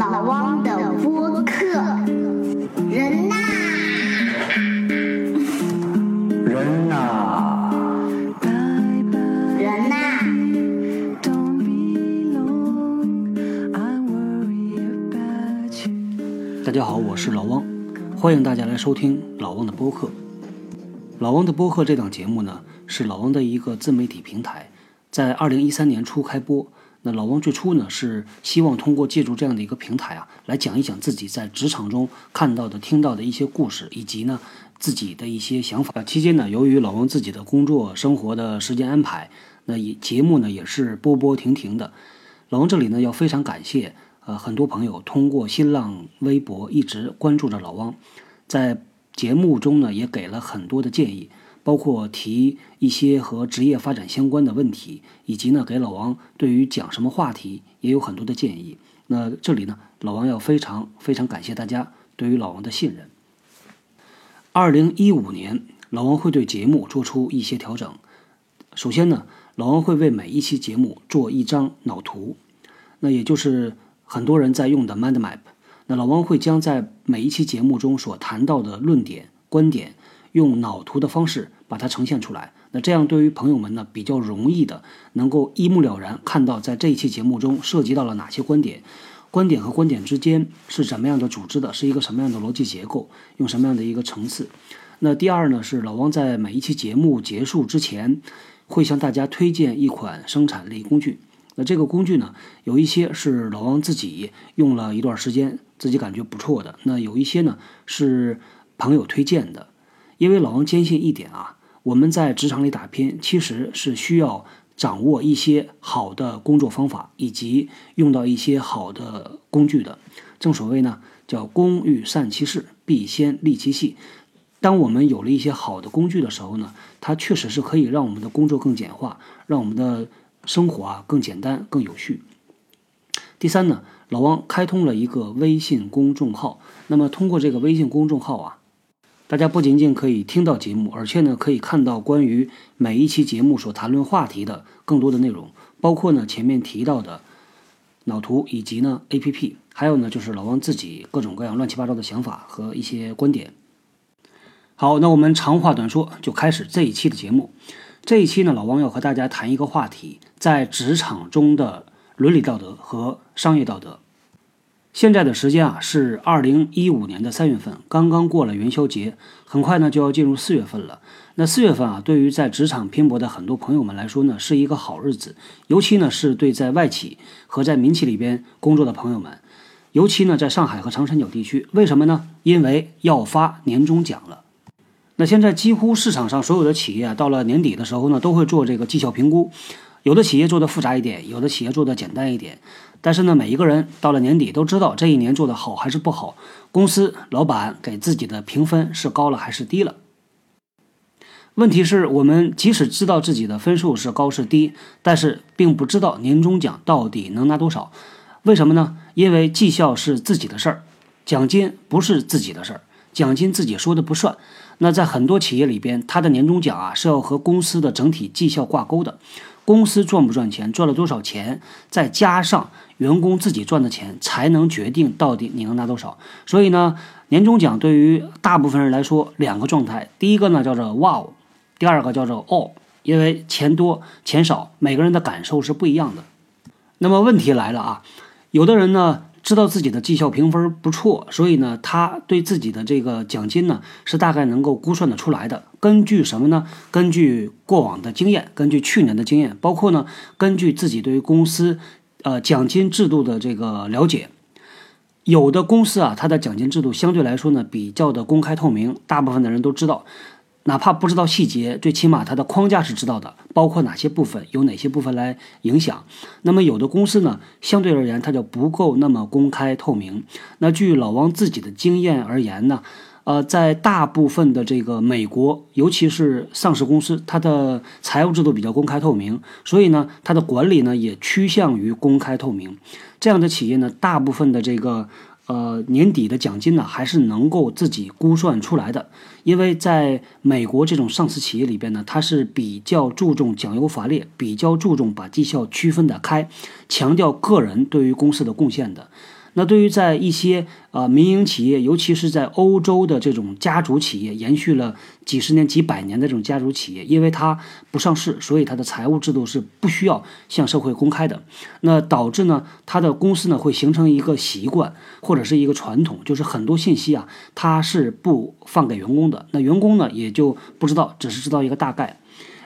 老汪的播客，人呐，人呐，人呐.大家好，我是老汪，欢迎大家来收听老汪的播客。老汪的播客这档节目呢，是老汪的一个自媒体平台，在二零一三年初开播。那老汪最初呢是希望通过借助这样的一个平台啊，来讲一讲自己在职场中看到的、听到的一些故事，以及呢自己的一些想法。期间呢，由于老汪自己的工作生活的时间安排，那也节目呢也是波波停停的。老王这里呢要非常感谢呃很多朋友通过新浪微博一直关注着老汪，在节目中呢也给了很多的建议，包括提一些和职业发展相关的问题，以及呢给老王对于讲什么话题也有很多的建议。那这里呢老王要非常非常感谢大家对于老王的信任。二零一五年，老王会对节目做出一些调整。首先呢，老王会为每一期节目做一张脑图，那也就是很多人在用的 mind map。那老王会将在每一期节目中所谈到的论点、观点，用脑图的方式把它呈现出来。那这样对于朋友们呢，比较容易的能够一目了然看到在这一期节目中涉及到了哪些观点，观点和观点之间是怎么样的组织的，是一个什么样的逻辑结构，用什么样的一个层次。那第二呢，是老王在每一期节目结束之前，会向大家推荐一款生产力工具。那这个工具呢，有一些是老王自己用了一段时间，自己感觉不错的；那有一些呢是朋友推荐的。因为老王坚信一点啊，我们在职场里打拼，其实是需要掌握一些好的工作方法，以及用到一些好的工具的。正所谓呢，叫工欲善其事，必先利其器。当我们有了一些好的工具的时候呢，它确实是可以让我们的工作更简化，让我们的生活啊更简单、更有序。第三呢，老王开通了一个微信公众号。那么通过这个微信公众号啊，大家不仅仅可以听到节目，而且呢可以看到关于每一期节目所谈论话题的更多的内容，包括呢前面提到的脑图以及呢 APP，还有呢就是老王自己各种各样乱七八糟的想法和一些观点。好，那我们长话短说，就开始这一期的节目。这一期呢，老王要和大家谈一个话题，在职场中的伦理道德和商业道德。现在的时间啊是二零一五年的三月份，刚刚过了元宵节，很快呢就要进入四月份了。那四月份啊，对于在职场拼搏的很多朋友们来说呢，是一个好日子，尤其呢是对在外企和在民企里边工作的朋友们，尤其呢在上海和长三角地区，为什么呢？因为要发年终奖了。那现在几乎市场上所有的企业啊，到了年底的时候呢，都会做这个绩效评估。有的企业做的复杂一点，有的企业做的简单一点。但是呢，每一个人到了年底都知道这一年做的好还是不好，公司老板给自己的评分是高了还是低了。问题是我们即使知道自己的分数是高是低，但是并不知道年终奖到底能拿多少。为什么呢？因为绩效是自己的事儿，奖金不是自己的事儿，奖金自己说的不算。那在很多企业里边，他的年终奖啊是要和公司的整体绩效挂钩的。公司赚不赚钱，赚了多少钱，再加上员工自己赚的钱，才能决定到底你能拿多少。所以呢，年终奖对于大部分人来说，两个状态，第一个呢叫做哇哦第二个叫做哦因为钱多钱少，每个人的感受是不一样的。那么问题来了啊，有的人呢。知道自己的绩效评分不错，所以呢，他对自己的这个奖金呢是大概能够估算得出来的。根据什么呢？根据过往的经验，根据去年的经验，包括呢，根据自己对于公司呃奖金制度的这个了解。有的公司啊，它的奖金制度相对来说呢比较的公开透明，大部分的人都知道。哪怕不知道细节，最起码它的框架是知道的，包括哪些部分，有哪些部分来影响。那么有的公司呢，相对而言它就不够那么公开透明。那据老王自己的经验而言呢，呃，在大部分的这个美国，尤其是上市公司，它的财务制度比较公开透明，所以呢，它的管理呢也趋向于公开透明。这样的企业呢，大部分的这个。呃，年底的奖金呢，还是能够自己估算出来的，因为在美国这种上市企业里边呢，它是比较注重奖优罚劣，比较注重把绩效区分的开，强调个人对于公司的贡献的。那对于在一些呃民营企业，尤其是在欧洲的这种家族企业，延续了几十年、几百年的这种家族企业，因为它不上市，所以它的财务制度是不需要向社会公开的。那导致呢，它的公司呢会形成一个习惯或者是一个传统，就是很多信息啊，它是不放给员工的。那员工呢也就不知道，只是知道一个大概。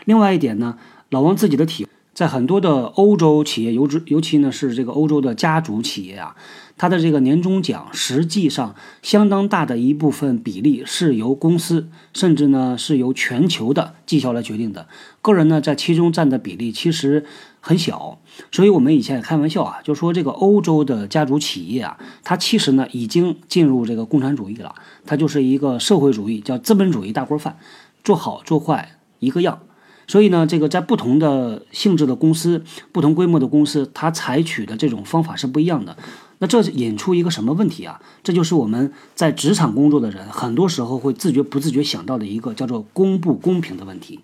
另外一点呢，老王自己的体。在很多的欧洲企业，尤之尤其呢是这个欧洲的家族企业啊，它的这个年终奖实际上相当大的一部分比例是由公司，甚至呢是由全球的绩效来决定的。个人呢在其中占的比例其实很小，所以我们以前也开玩笑啊，就说这个欧洲的家族企业啊，它其实呢已经进入这个共产主义了，它就是一个社会主义，叫资本主义大锅饭，做好做坏一个样。所以呢，这个在不同的性质的公司、不同规模的公司，它采取的这种方法是不一样的。那这引出一个什么问题啊？这就是我们在职场工作的人，很多时候会自觉不自觉想到的一个叫做公不公平的问题。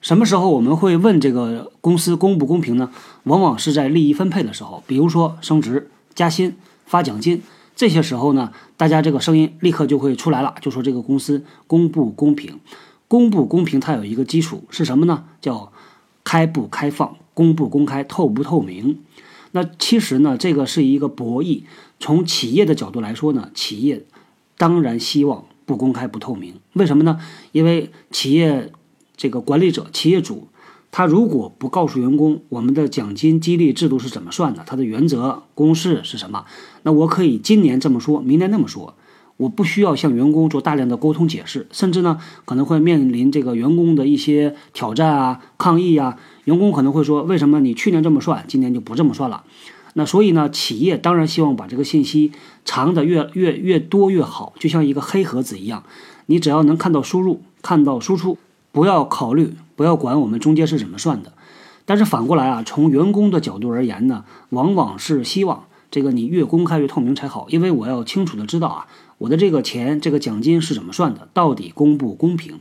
什么时候我们会问这个公司公不公平呢？往往是在利益分配的时候，比如说升职、加薪、发奖金这些时候呢，大家这个声音立刻就会出来了，就说这个公司公不公平。公不公平，它有一个基础是什么呢？叫开不开放、公不公开、透不透明。那其实呢，这个是一个博弈。从企业的角度来说呢，企业当然希望不公开、不透明。为什么呢？因为企业这个管理者、企业主，他如果不告诉员工我们的奖金激励制度是怎么算的，它的原则公式是什么，那我可以今年这么说，明年那么说。我不需要向员工做大量的沟通解释，甚至呢可能会面临这个员工的一些挑战啊、抗议啊。员工可能会说：“为什么你去年这么算，今年就不这么算了？”那所以呢，企业当然希望把这个信息藏得越越越多越好，就像一个黑盒子一样，你只要能看到输入、看到输出，不要考虑、不要管我们中间是怎么算的。但是反过来啊，从员工的角度而言呢，往往是希望这个你越公开越透明才好，因为我要清楚的知道啊。我的这个钱，这个奖金是怎么算的？到底公不公平？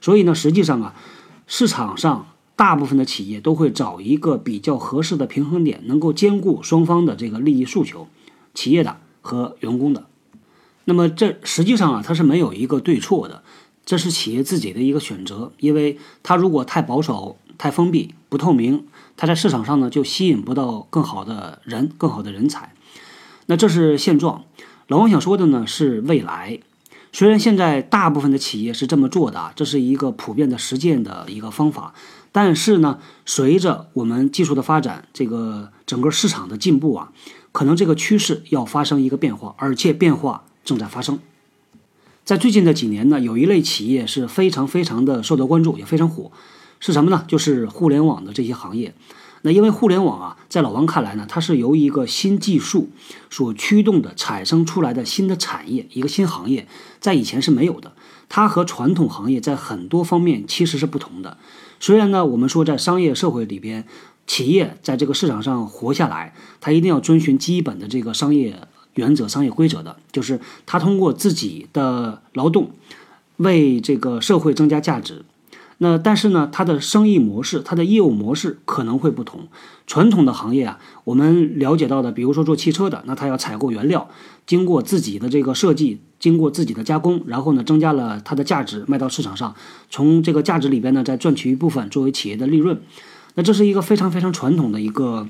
所以呢，实际上啊，市场上大部分的企业都会找一个比较合适的平衡点，能够兼顾双方的这个利益诉求，企业的和员工的。那么这实际上啊，它是没有一个对错的，这是企业自己的一个选择。因为它如果太保守、太封闭、不透明，它在市场上呢就吸引不到更好的人、更好的人才。那这是现状。老王想说的呢是未来，虽然现在大部分的企业是这么做的，这是一个普遍的实践的一个方法，但是呢，随着我们技术的发展，这个整个市场的进步啊，可能这个趋势要发生一个变化，而且变化正在发生。在最近的几年呢，有一类企业是非常非常的受到关注，也非常火，是什么呢？就是互联网的这些行业。那因为互联网啊，在老王看来呢，它是由一个新技术所驱动的产生出来的新的产业，一个新行业，在以前是没有的。它和传统行业在很多方面其实是不同的。虽然呢，我们说在商业社会里边，企业在这个市场上活下来，它一定要遵循基本的这个商业原则、商业规则的，就是它通过自己的劳动为这个社会增加价值。那但是呢，它的生意模式、它的业务模式可能会不同。传统的行业啊，我们了解到的，比如说做汽车的，那它要采购原料，经过自己的这个设计，经过自己的加工，然后呢，增加了它的价值，卖到市场上，从这个价值里边呢，再赚取一部分作为企业的利润。那这是一个非常非常传统的一个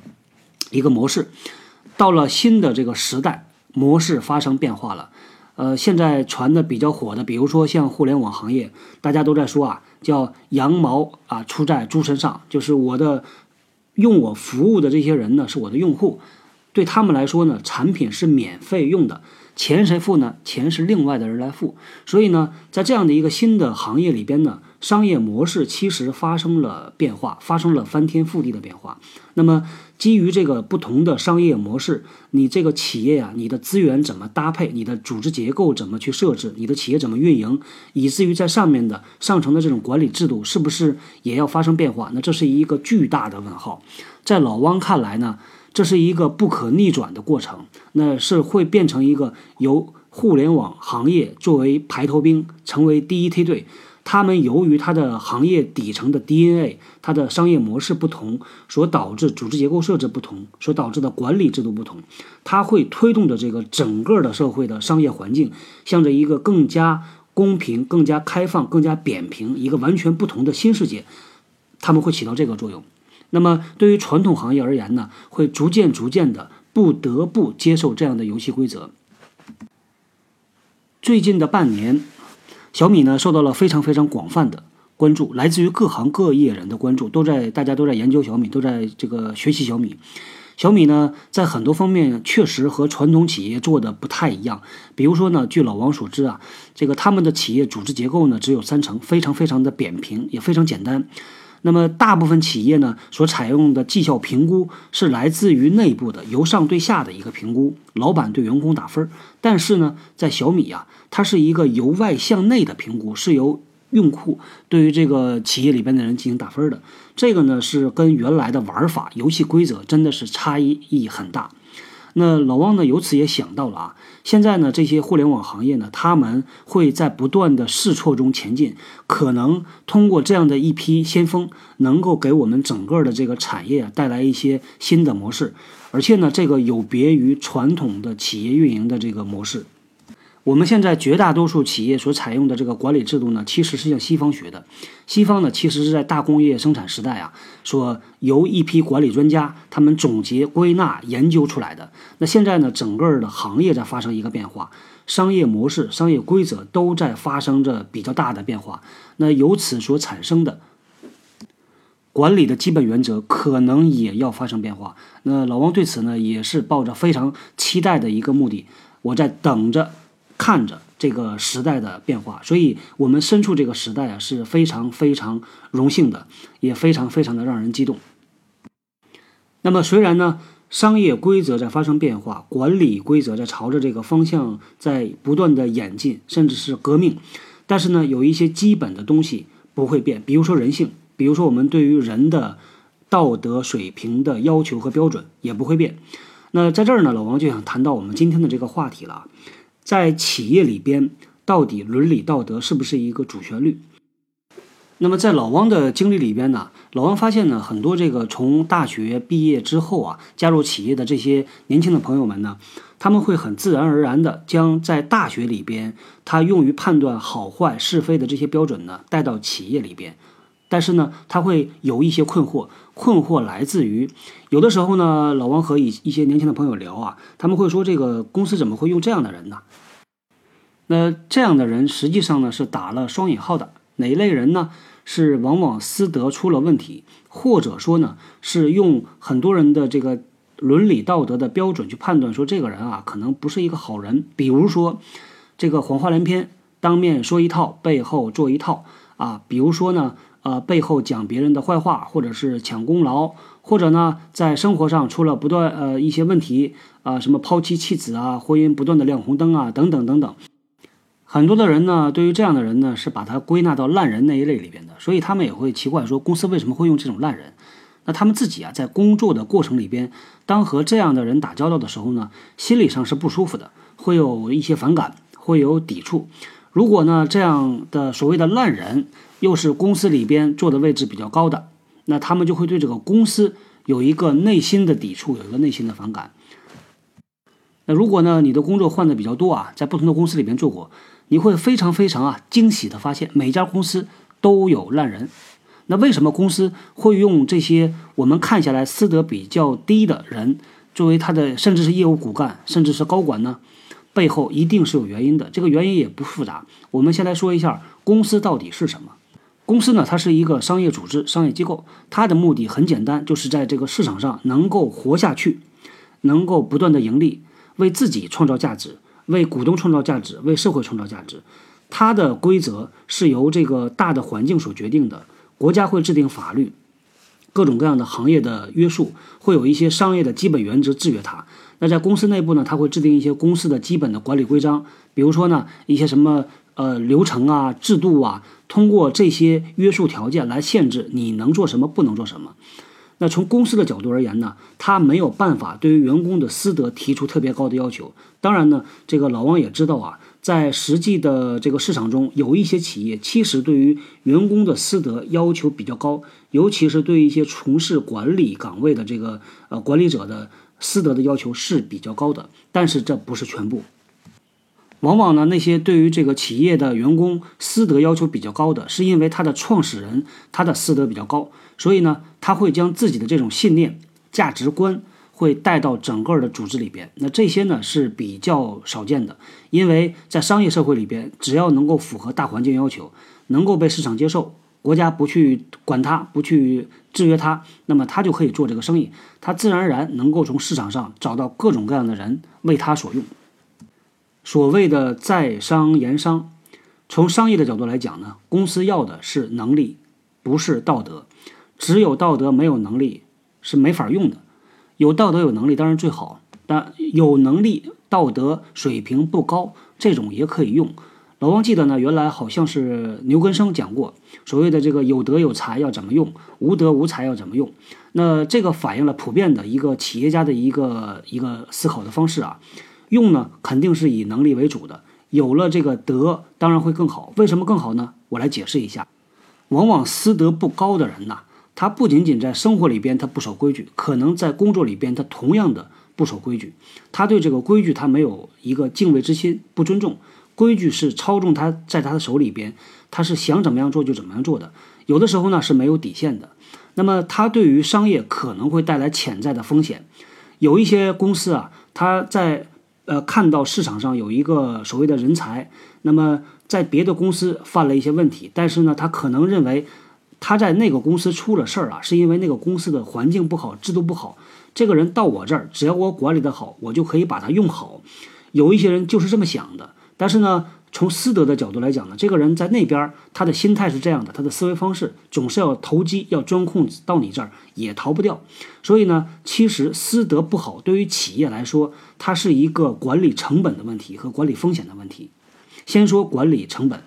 一个模式。到了新的这个时代，模式发生变化了。呃，现在传的比较火的，比如说像互联网行业，大家都在说啊，叫羊毛啊出在猪身上，就是我的用我服务的这些人呢，是我的用户，对他们来说呢，产品是免费用的。钱谁付呢？钱是另外的人来付。所以呢，在这样的一个新的行业里边呢，商业模式其实发生了变化，发生了翻天覆地的变化。那么，基于这个不同的商业模式，你这个企业啊，你的资源怎么搭配？你的组织结构怎么去设置？你的企业怎么运营？以至于在上面的上层的这种管理制度，是不是也要发生变化？那这是一个巨大的问号。在老汪看来呢？这是一个不可逆转的过程，那是会变成一个由互联网行业作为排头兵，成为第一梯队，他们由于它的行业底层的 DNA、它的商业模式不同，所导致组织结构设置不同，所导致的管理制度不同，它会推动着这个整个的社会的商业环境向着一个更加公平、更加开放、更加扁平、一个完全不同的新世界，他们会起到这个作用。那么对于传统行业而言呢，会逐渐逐渐的不得不接受这样的游戏规则。最近的半年，小米呢受到了非常非常广泛的关注，来自于各行各业人的关注，都在大家都在研究小米，都在这个学习小米。小米呢，在很多方面确实和传统企业做的不太一样。比如说呢，据老王所知啊，这个他们的企业组织结构呢只有三层，非常非常的扁平，也非常简单。那么大部分企业呢所采用的绩效评估是来自于内部的，由上对下的一个评估，老板对员工打分。但是呢，在小米啊，它是一个由外向内的评估，是由用户对于这个企业里边的人进行打分的。这个呢是跟原来的玩法、游戏规则真的是差异很大。那老汪呢，由此也想到了啊，现在呢，这些互联网行业呢，他们会在不断的试错中前进，可能通过这样的一批先锋，能够给我们整个的这个产业带来一些新的模式，而且呢，这个有别于传统的企业运营的这个模式。我们现在绝大多数企业所采用的这个管理制度呢，其实是向西方学的。西方呢，其实是在大工业生产时代啊，说由一批管理专家他们总结、归纳、研究出来的。那现在呢，整个的行业在发生一个变化，商业模式、商业规则都在发生着比较大的变化。那由此所产生的管理的基本原则，可能也要发生变化。那老王对此呢，也是抱着非常期待的一个目的，我在等着。看着这个时代的变化，所以我们身处这个时代啊是非常非常荣幸的，也非常非常的让人激动。那么虽然呢，商业规则在发生变化，管理规则在朝着这个方向在不断的演进，甚至是革命，但是呢，有一些基本的东西不会变，比如说人性，比如说我们对于人的道德水平的要求和标准也不会变。那在这儿呢，老王就想谈到我们今天的这个话题了。在企业里边，到底伦理道德是不是一个主旋律？那么在老汪的经历里边呢，老汪发现呢，很多这个从大学毕业之后啊，加入企业的这些年轻的朋友们呢，他们会很自然而然的将在大学里边他用于判断好坏是非的这些标准呢带到企业里边，但是呢，他会有一些困惑，困惑来自于有的时候呢，老王和一一些年轻的朋友聊啊，他们会说这个公司怎么会用这样的人呢？那这样的人实际上呢是打了双引号的，哪一类人呢？是往往私德出了问题，或者说呢是用很多人的这个伦理道德的标准去判断说这个人啊可能不是一个好人。比如说这个谎话连篇，当面说一套，背后做一套啊。比如说呢，呃，背后讲别人的坏话，或者是抢功劳，或者呢在生活上出了不断呃一些问题啊，什么抛妻弃子啊，婚姻不断的亮红灯啊，等等等等。很多的人呢，对于这样的人呢，是把他归纳到烂人那一类里边的，所以他们也会奇怪说，公司为什么会用这种烂人？那他们自己啊，在工作的过程里边，当和这样的人打交道的时候呢，心理上是不舒服的，会有一些反感，会有抵触。如果呢，这样的所谓的烂人又是公司里边坐的位置比较高的，那他们就会对这个公司有一个内心的抵触，有一个内心的反感。那如果呢，你的工作换的比较多啊，在不同的公司里边做过。你会非常非常啊惊喜的发现，每家公司都有烂人。那为什么公司会用这些我们看下来私德比较低的人作为他的甚至是业务骨干，甚至是高管呢？背后一定是有原因的。这个原因也不复杂。我们先来说一下公司到底是什么。公司呢，它是一个商业组织、商业机构，它的目的很简单，就是在这个市场上能够活下去，能够不断的盈利，为自己创造价值。为股东创造价值，为社会创造价值，它的规则是由这个大的环境所决定的。国家会制定法律，各种各样的行业的约束，会有一些商业的基本原则制约它。那在公司内部呢，它会制定一些公司的基本的管理规章，比如说呢，一些什么呃流程啊、制度啊，通过这些约束条件来限制你能做什么，不能做什么。那从公司的角度而言呢，他没有办法对于员工的私德提出特别高的要求。当然呢，这个老王也知道啊，在实际的这个市场中，有一些企业其实对于员工的私德要求比较高，尤其是对一些从事管理岗位的这个呃管理者的私德的要求是比较高的。但是这不是全部。往往呢，那些对于这个企业的员工私德要求比较高的，是因为他的创始人他的私德比较高，所以呢，他会将自己的这种信念、价值观会带到整个的组织里边。那这些呢是比较少见的，因为在商业社会里边，只要能够符合大环境要求，能够被市场接受，国家不去管他，不去制约他，那么他就可以做这个生意，他自然而然能够从市场上找到各种各样的人为他所用。所谓的在商言商，从商业的角度来讲呢，公司要的是能力，不是道德。只有道德没有能力是没法用的。有道德有能力当然最好，但有能力道德水平不高，这种也可以用。老王记得呢，原来好像是牛根生讲过，所谓的这个有德有才要怎么用，无德无才要怎么用。那这个反映了普遍的一个企业家的一个一个思考的方式啊。用呢，肯定是以能力为主的。有了这个德，当然会更好。为什么更好呢？我来解释一下。往往私德不高的人呐，他不仅仅在生活里边他不守规矩，可能在工作里边他同样的不守规矩。他对这个规矩他没有一个敬畏之心，不尊重规矩是操纵他在他的手里边，他是想怎么样做就怎么样做的。有的时候呢是没有底线的。那么他对于商业可能会带来潜在的风险。有一些公司啊，他在呃，看到市场上有一个所谓的人才，那么在别的公司犯了一些问题，但是呢，他可能认为他在那个公司出了事儿啊，是因为那个公司的环境不好，制度不好。这个人到我这儿，只要我管理的好，我就可以把他用好。有一些人就是这么想的，但是呢。从私德的角度来讲呢，这个人在那边，他的心态是这样的，他的思维方式总是要投机，要钻空子到你这儿也逃不掉。所以呢，其实私德不好，对于企业来说，它是一个管理成本的问题和管理风险的问题。先说管理成本，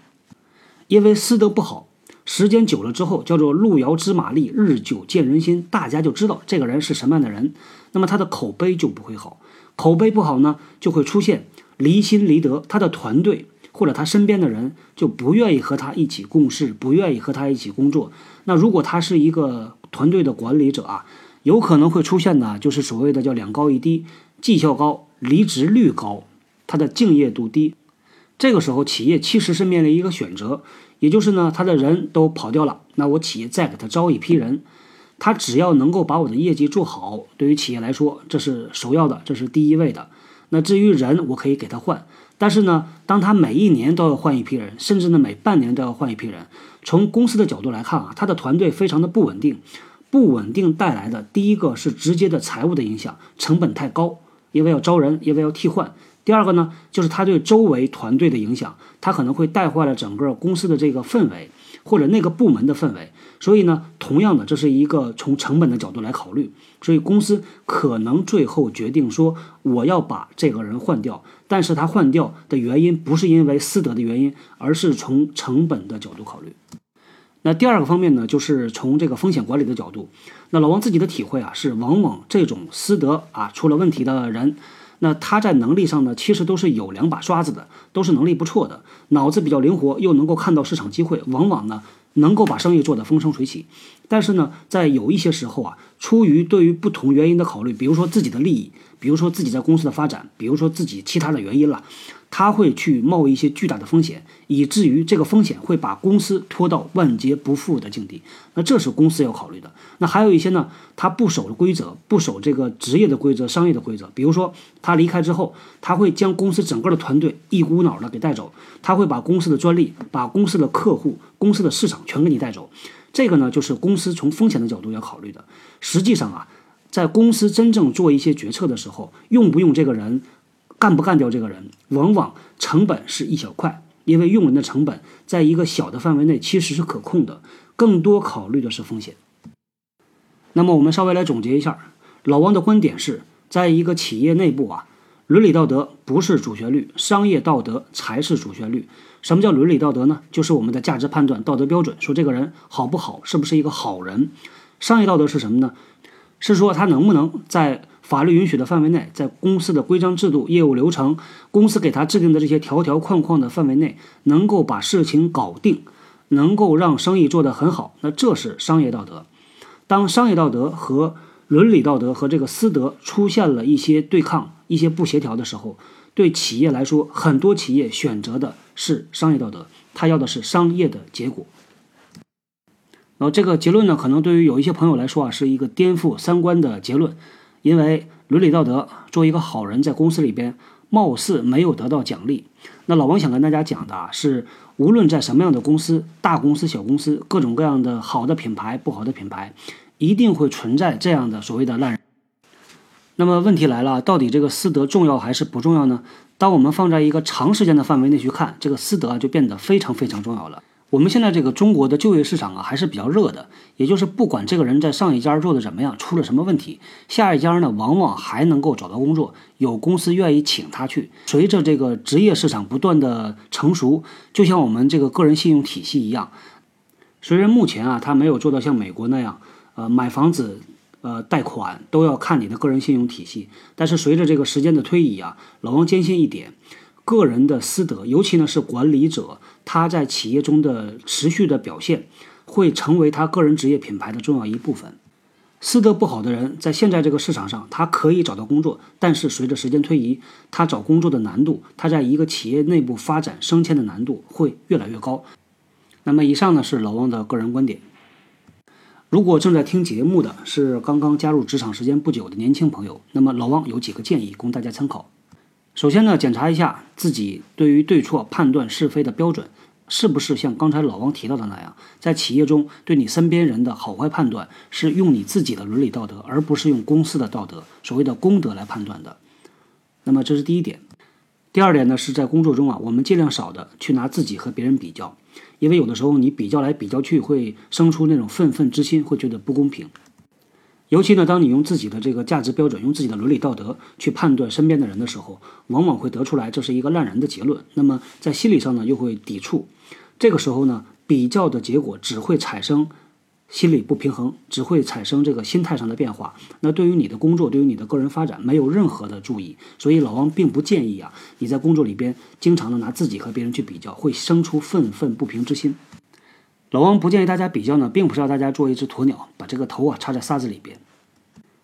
因为私德不好，时间久了之后，叫做路遥知马力，日久见人心，大家就知道这个人是什么样的人，那么他的口碑就不会好。口碑不好呢，就会出现离心离德，他的团队。或者他身边的人就不愿意和他一起共事，不愿意和他一起工作。那如果他是一个团队的管理者啊，有可能会出现呢，就是所谓的叫两高一低，绩效高，离职率高，他的敬业度低。这个时候，企业其实是面临一个选择，也就是呢，他的人都跑掉了，那我企业再给他招一批人，他只要能够把我的业绩做好，对于企业来说，这是首要的，这是第一位的。那至于人，我可以给他换。但是呢，当他每一年都要换一批人，甚至呢每半年都要换一批人，从公司的角度来看啊，他的团队非常的不稳定，不稳定带来的第一个是直接的财务的影响，成本太高，因为要招人，因为要替换。第二个呢，就是他对周围团队的影响，他可能会带坏了整个公司的这个氛围。或者那个部门的氛围，所以呢，同样的，这是一个从成本的角度来考虑，所以公司可能最后决定说，我要把这个人换掉，但是他换掉的原因不是因为私德的原因，而是从成本的角度考虑。那第二个方面呢，就是从这个风险管理的角度，那老王自己的体会啊，是往往这种私德啊出了问题的人。那他在能力上呢，其实都是有两把刷子的，都是能力不错的，脑子比较灵活，又能够看到市场机会，往往呢能够把生意做得风生水起。但是呢，在有一些时候啊，出于对于不同原因的考虑，比如说自己的利益，比如说自己在公司的发展，比如说自己其他的原因了。他会去冒一些巨大的风险，以至于这个风险会把公司拖到万劫不复的境地。那这是公司要考虑的。那还有一些呢，他不守规则，不守这个职业的规则、商业的规则。比如说，他离开之后，他会将公司整个的团队一股脑的给带走，他会把公司的专利、把公司的客户、公司的市场全给你带走。这个呢，就是公司从风险的角度要考虑的。实际上啊，在公司真正做一些决策的时候，用不用这个人？干不干掉这个人，往往成本是一小块，因为用人的成本在一个小的范围内其实是可控的，更多考虑的是风险。那么我们稍微来总结一下，老王的观点是，在一个企业内部啊，伦理道德不是主旋律，商业道德才是主旋律。什么叫伦理道德呢？就是我们的价值判断、道德标准，说这个人好不好，是不是一个好人。商业道德是什么呢？是说他能不能在法律允许的范围内，在公司的规章制度、业务流程、公司给他制定的这些条条框框的范围内，能够把事情搞定，能够让生意做得很好，那这是商业道德。当商业道德和伦理道德和这个私德出现了一些对抗、一些不协调的时候，对企业来说，很多企业选择的是商业道德，他要的是商业的结果。然后这个结论呢，可能对于有一些朋友来说啊，是一个颠覆三观的结论，因为伦理道德，做一个好人，在公司里边貌似没有得到奖励。那老王想跟大家讲的啊，是无论在什么样的公司，大公司、小公司，各种各样的好的品牌、不好的品牌，一定会存在这样的所谓的烂人。那么问题来了，到底这个私德重要还是不重要呢？当我们放在一个长时间的范围内去看，这个私德，就变得非常非常重要了。我们现在这个中国的就业市场啊，还是比较热的，也就是不管这个人在上一家做的怎么样，出了什么问题，下一家呢，往往还能够找到工作，有公司愿意请他去。随着这个职业市场不断的成熟，就像我们这个个人信用体系一样，虽然目前啊，他没有做到像美国那样，呃，买房子、呃，贷款都要看你的个人信用体系，但是随着这个时间的推移啊，老王坚信一点。个人的私德，尤其呢是管理者，他在企业中的持续的表现，会成为他个人职业品牌的重要一部分。私德不好的人，在现在这个市场上，他可以找到工作，但是随着时间推移，他找工作的难度，他在一个企业内部发展升迁的难度会越来越高。那么以上呢是老汪的个人观点。如果正在听节目的是刚刚加入职场时间不久的年轻朋友，那么老汪有几个建议供大家参考。首先呢，检查一下自己对于对错判断是非的标准，是不是像刚才老王提到的那样，在企业中对你身边人的好坏判断是用你自己的伦理道德，而不是用公司的道德，所谓的公德来判断的。那么这是第一点。第二点呢，是在工作中啊，我们尽量少的去拿自己和别人比较，因为有的时候你比较来比较去，会生出那种愤愤之心，会觉得不公平。尤其呢，当你用自己的这个价值标准、用自己的伦理道德去判断身边的人的时候，往往会得出来这是一个烂人的结论。那么在心理上呢，又会抵触。这个时候呢，比较的结果只会产生心理不平衡，只会产生这个心态上的变化。那对于你的工作，对于你的个人发展，没有任何的注意。所以老王并不建议啊，你在工作里边经常的拿自己和别人去比较，会生出愤愤不平之心。老王不建议大家比较呢，并不是要大家做一只鸵鸟，把这个头啊插在沙子里边。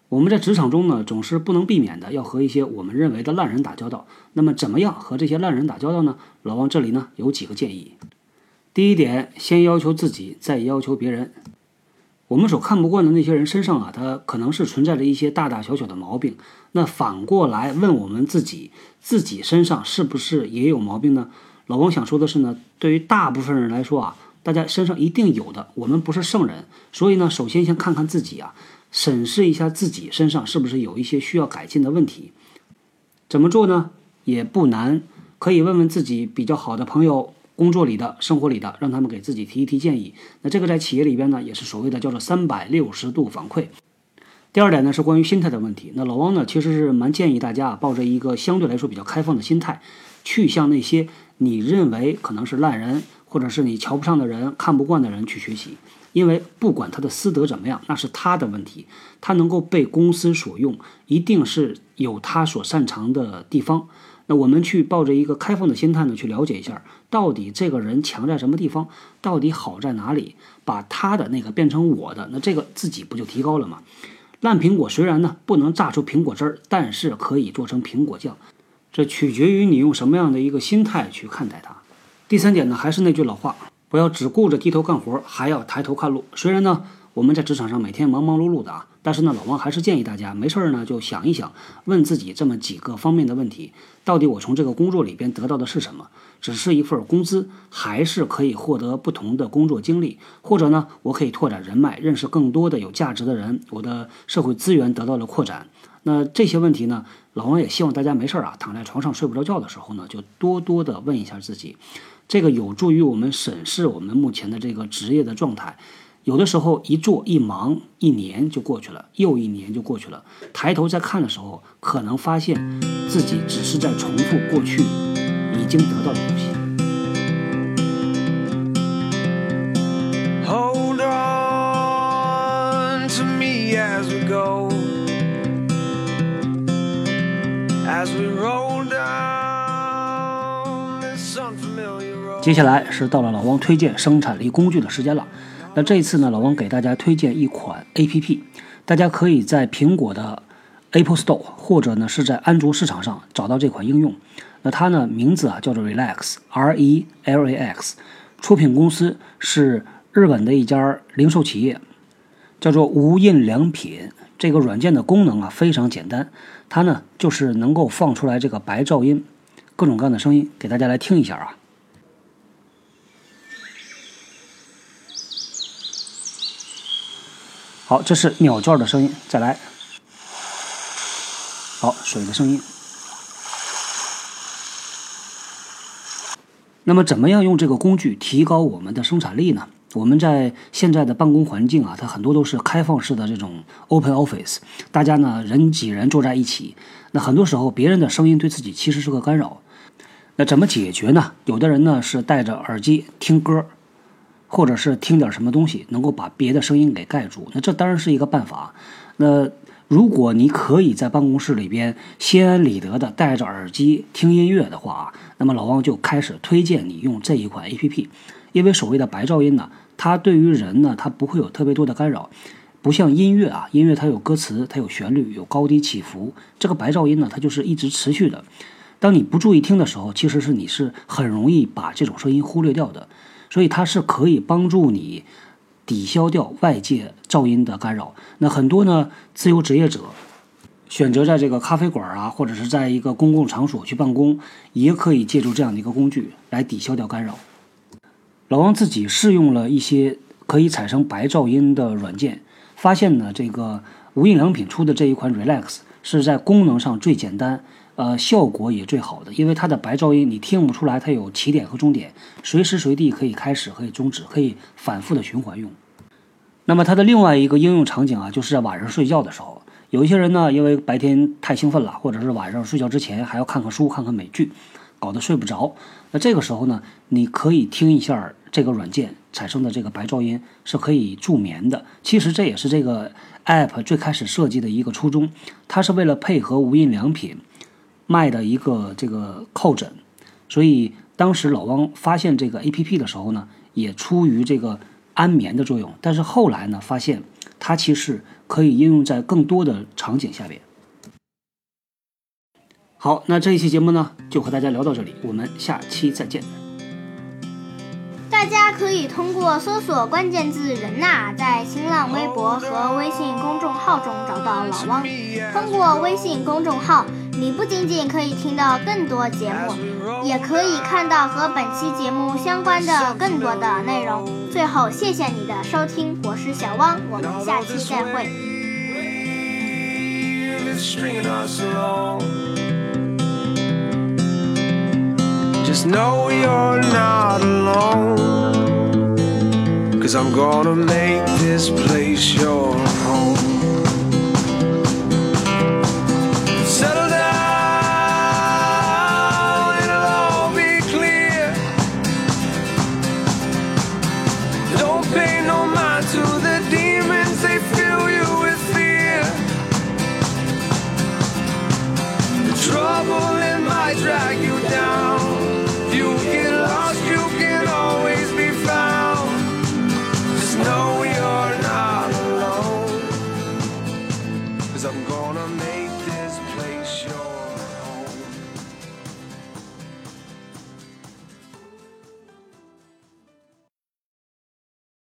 我们在职场中呢，总是不能避免的要和一些我们认为的烂人打交道。那么，怎么样和这些烂人打交道呢？老王这里呢有几个建议。第一点，先要求自己，再要求别人。我们所看不惯的那些人身上啊，他可能是存在着一些大大小小的毛病。那反过来问我们自己，自己身上是不是也有毛病呢？老王想说的是呢，对于大部分人来说啊。大家身上一定有的，我们不是圣人，所以呢，首先先看看自己啊，审视一下自己身上是不是有一些需要改进的问题。怎么做呢？也不难，可以问问自己比较好的朋友，工作里的、生活里的，让他们给自己提一提建议。那这个在企业里边呢，也是所谓的叫做三百六十度反馈。第二点呢，是关于心态的问题。那老汪呢，其实是蛮建议大家抱着一个相对来说比较开放的心态，去向那些你认为可能是烂人。或者是你瞧不上的人、看不惯的人去学习，因为不管他的私德怎么样，那是他的问题。他能够被公司所用，一定是有他所擅长的地方。那我们去抱着一个开放的心态呢，去了解一下，到底这个人强在什么地方，到底好在哪里，把他的那个变成我的，那这个自己不就提高了吗？烂苹果虽然呢不能榨出苹果汁儿，但是可以做成苹果酱，这取决于你用什么样的一个心态去看待它。第三点呢，还是那句老话，不要只顾着低头干活，还要抬头看路。虽然呢，我们在职场上每天忙忙碌碌的啊，但是呢，老王还是建议大家没事儿呢就想一想，问自己这么几个方面的问题：到底我从这个工作里边得到的是什么？只是一份工资，还是可以获得不同的工作经历？或者呢，我可以拓展人脉，认识更多的有价值的人，我的社会资源得到了扩展。那这些问题呢，老王也希望大家没事儿啊，躺在床上睡不着觉的时候呢，就多多的问一下自己。这个有助于我们审视我们目前的这个职业的状态。有的时候一做一忙，一年就过去了，又一年就过去了。抬头再看的时候，可能发现自己只是在重复过去已经得到的东西。接下来是到了老王推荐生产力工具的时间了。那这一次呢，老王给大家推荐一款 A.P.P，大家可以在苹果的 Apple Store 或者呢是在安卓市场上找到这款应用。那它呢名字啊叫做 Relax，R-E-L-A-X，出品公司是日本的一家零售企业，叫做无印良品。这个软件的功能啊非常简单，它呢就是能够放出来这个白噪音，各种各样的声音，给大家来听一下啊。好，这是鸟叫的声音，再来。好，水的声音。那么，怎么样用这个工具提高我们的生产力呢？我们在现在的办公环境啊，它很多都是开放式的这种 open office，大家呢人挤人坐在一起，那很多时候别人的声音对自己其实是个干扰。那怎么解决呢？有的人呢是戴着耳机听歌，或者是听点什么东西，能够把别的声音给盖住。那这当然是一个办法。那如果你可以在办公室里边心安理得的戴着耳机听音乐的话啊，那么老王就开始推荐你用这一款 APP，因为所谓的白噪音呢，它对于人呢，它不会有特别多的干扰，不像音乐啊，音乐它有歌词，它有旋律，有高低起伏，这个白噪音呢，它就是一直持续的。当你不注意听的时候，其实是你是很容易把这种声音忽略掉的，所以它是可以帮助你抵消掉外界噪音的干扰。那很多呢自由职业者选择在这个咖啡馆啊，或者是在一个公共场所去办公，也可以借助这样的一个工具来抵消掉干扰。老王自己试用了一些可以产生白噪音的软件，发现呢，这个无印良品出的这一款 Relax 是在功能上最简单。呃，效果也最好的，因为它的白噪音你听不出来，它有起点和终点，随时随地可以开始，可以终止，可以反复的循环用。那么它的另外一个应用场景啊，就是在晚上睡觉的时候，有一些人呢，因为白天太兴奋了，或者是晚上睡觉之前还要看看书、看看美剧，搞得睡不着。那这个时候呢，你可以听一下这个软件产生的这个白噪音，是可以助眠的。其实这也是这个 app 最开始设计的一个初衷，它是为了配合无印良品。卖的一个这个靠枕，所以当时老汪发现这个 A P P 的时候呢，也出于这个安眠的作用。但是后来呢，发现它其实可以应用在更多的场景下边。好，那这一期节目呢，就和大家聊到这里，我们下期再见。大家可以通过搜索关键字“人呐”在新浪微博和微信公众号中找到老汪。通过微信公众号，你不仅仅可以听到更多节目，也可以看到和本期节目相关的更多的内容。最后，谢谢你的收听，我是小汪，我们下期再会。Just know you're not alone. Cause I'm gonna make this place your home.